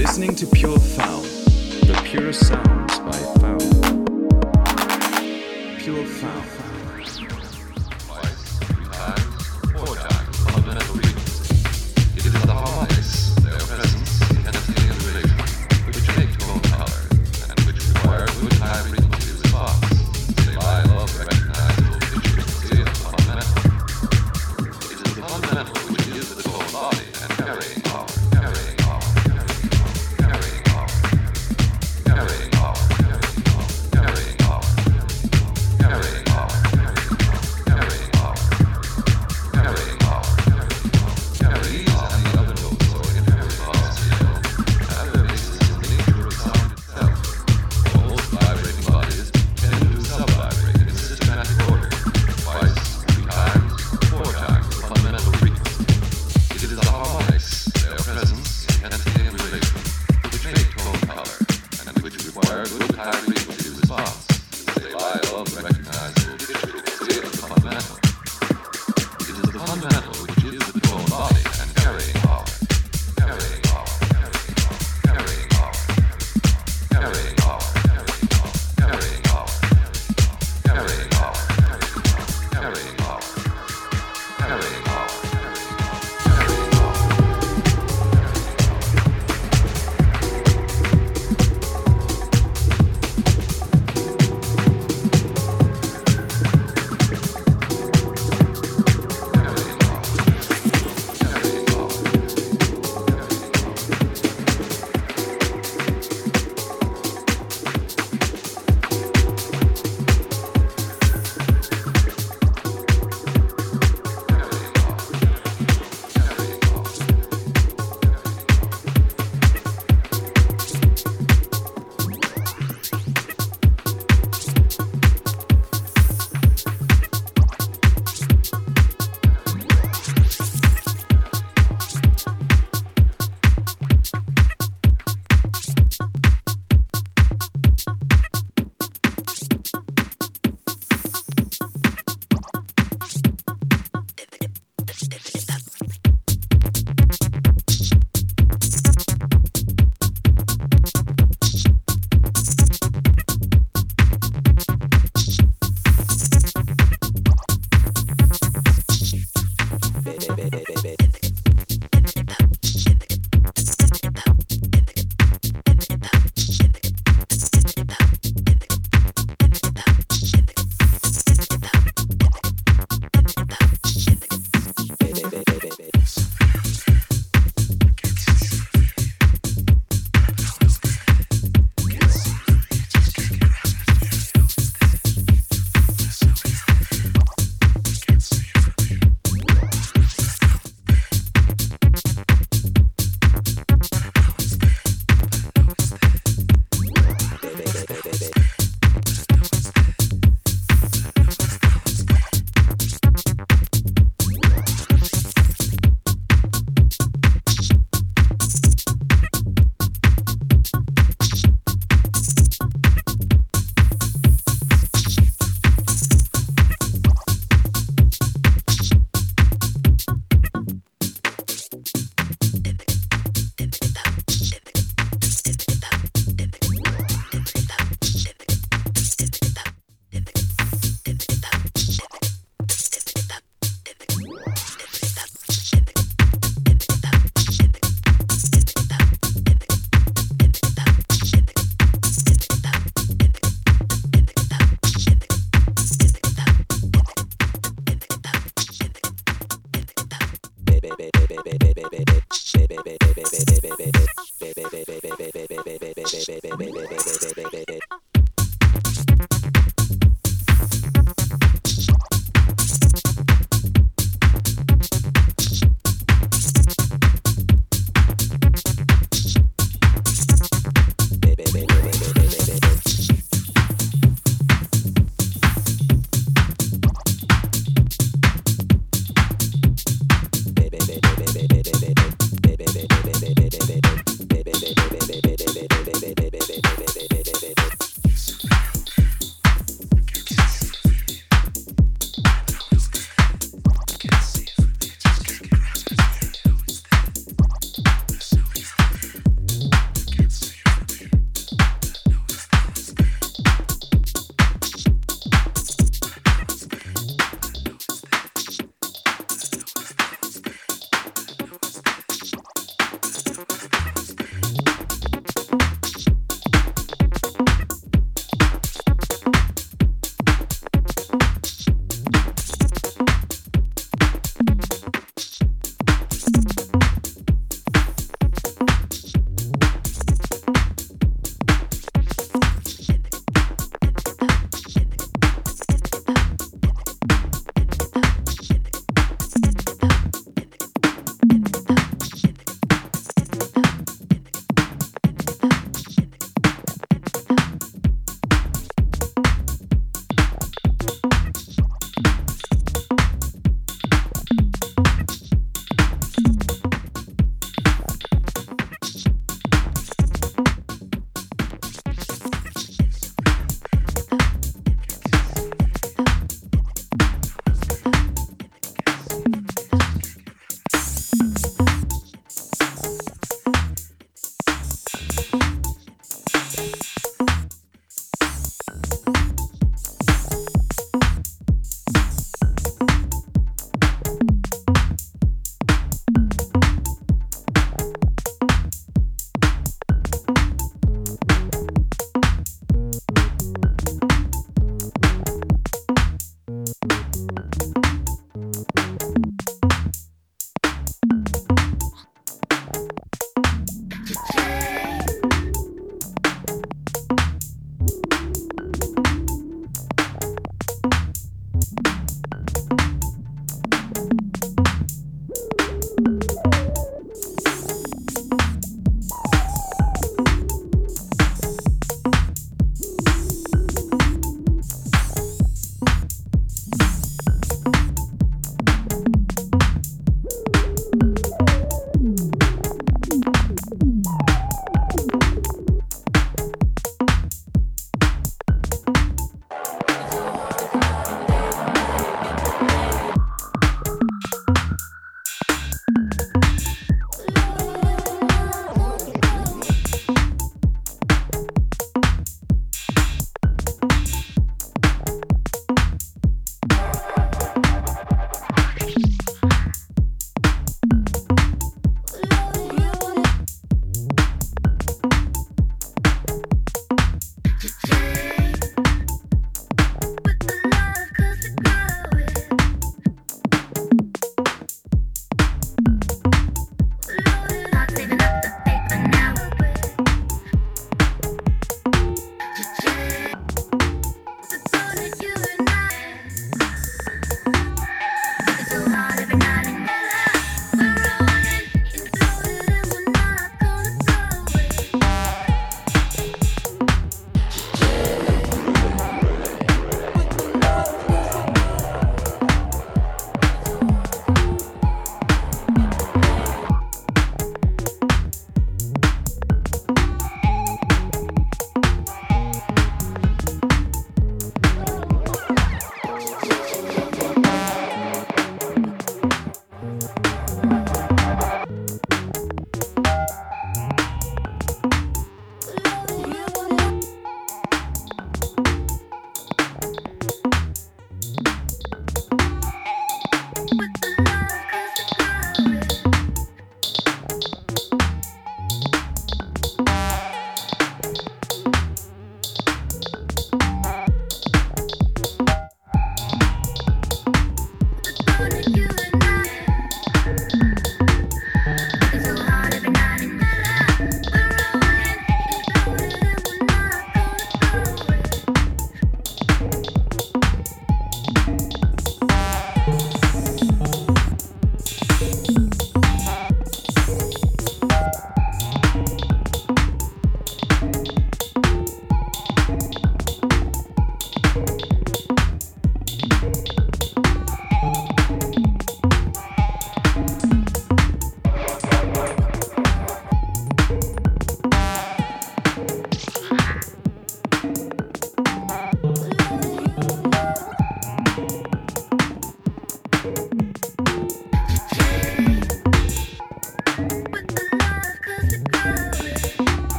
listening to Pure Foul, the purest sounds by Foul. Pure Foul.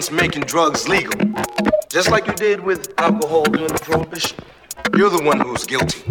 Against making drugs legal, just like you did with alcohol during the prohibition. You're the one who's guilty.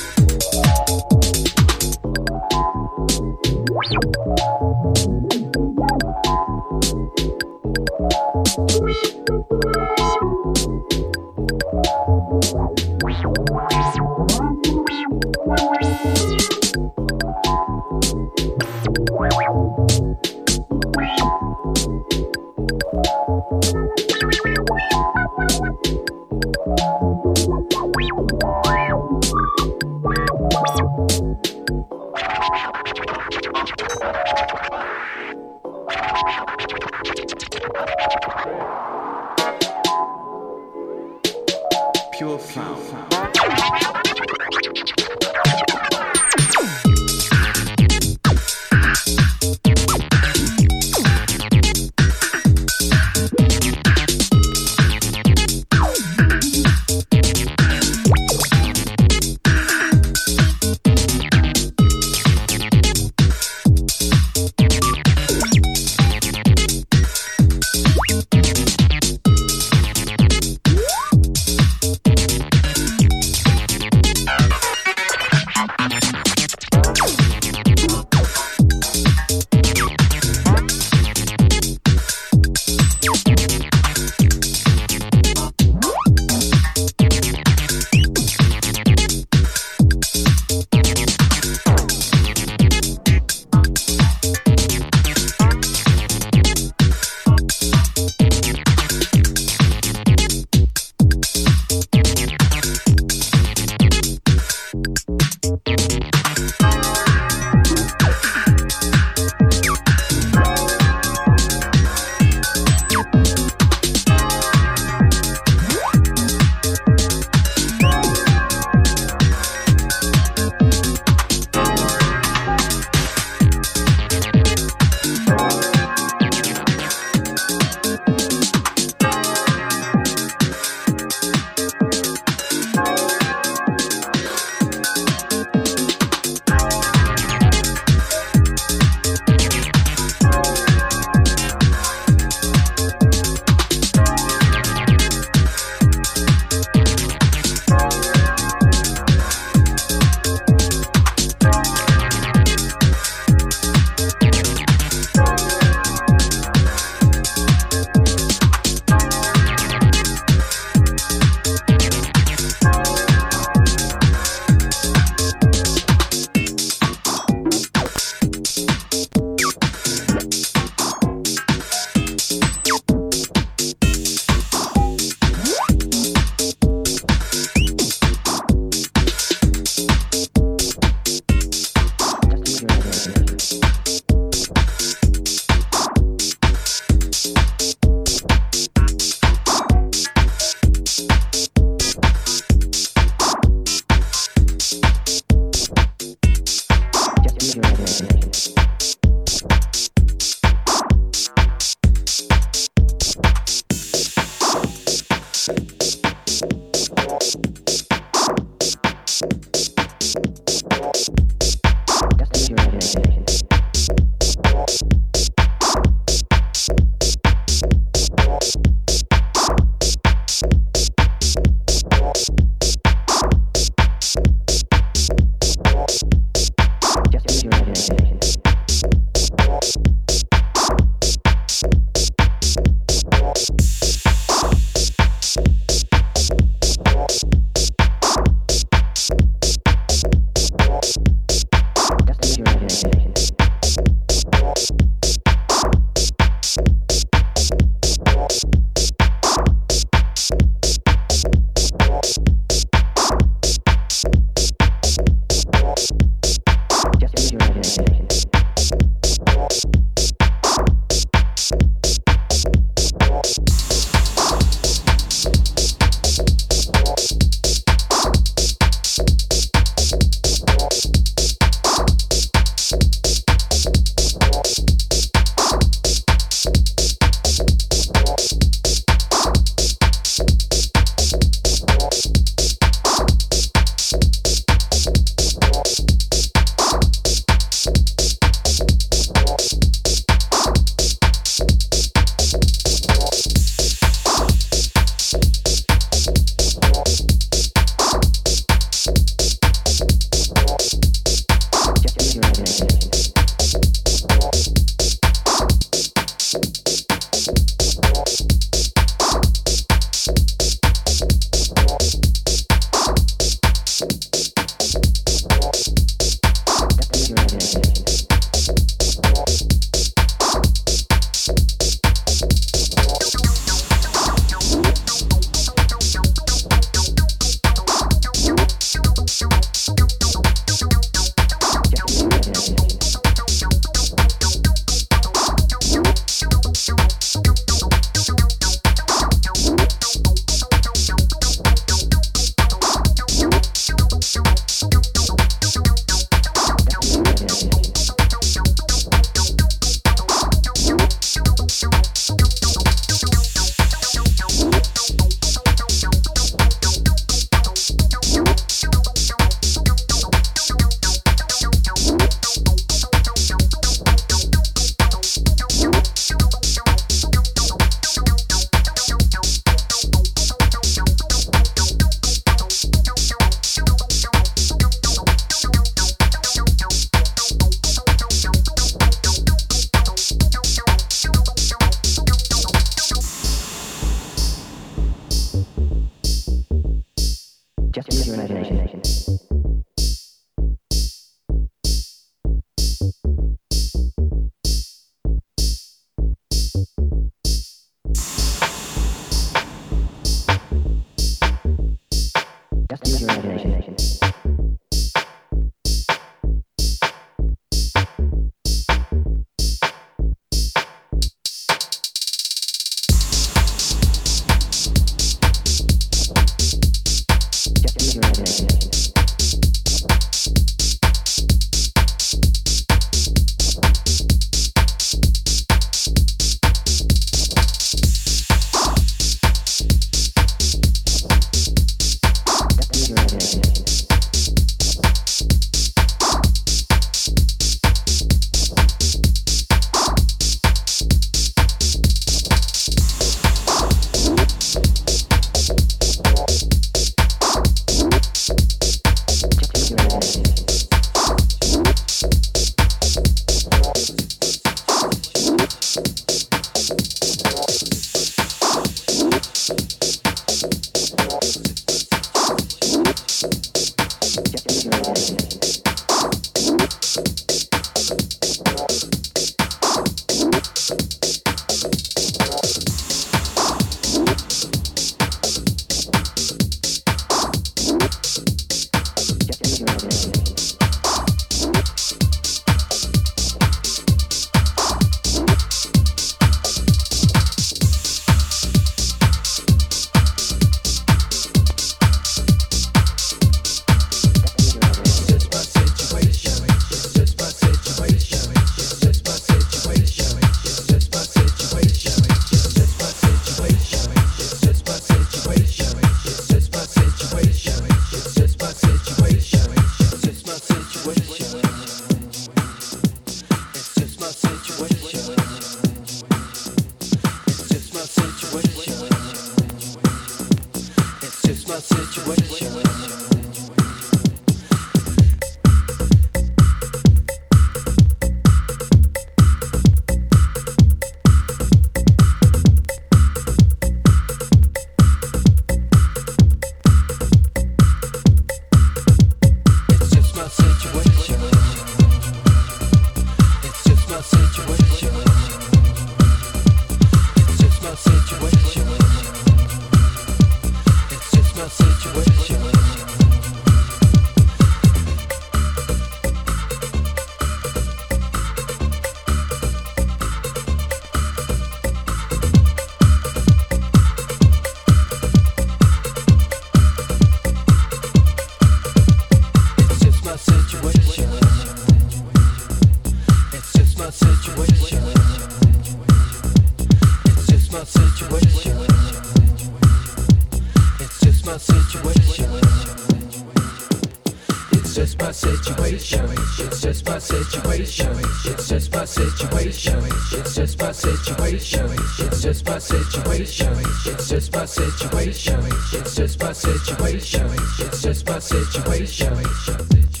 situation. It's just my situation. It's just my situation. It's just my situation. It's just my situation. It's just my situation. It's just my situation.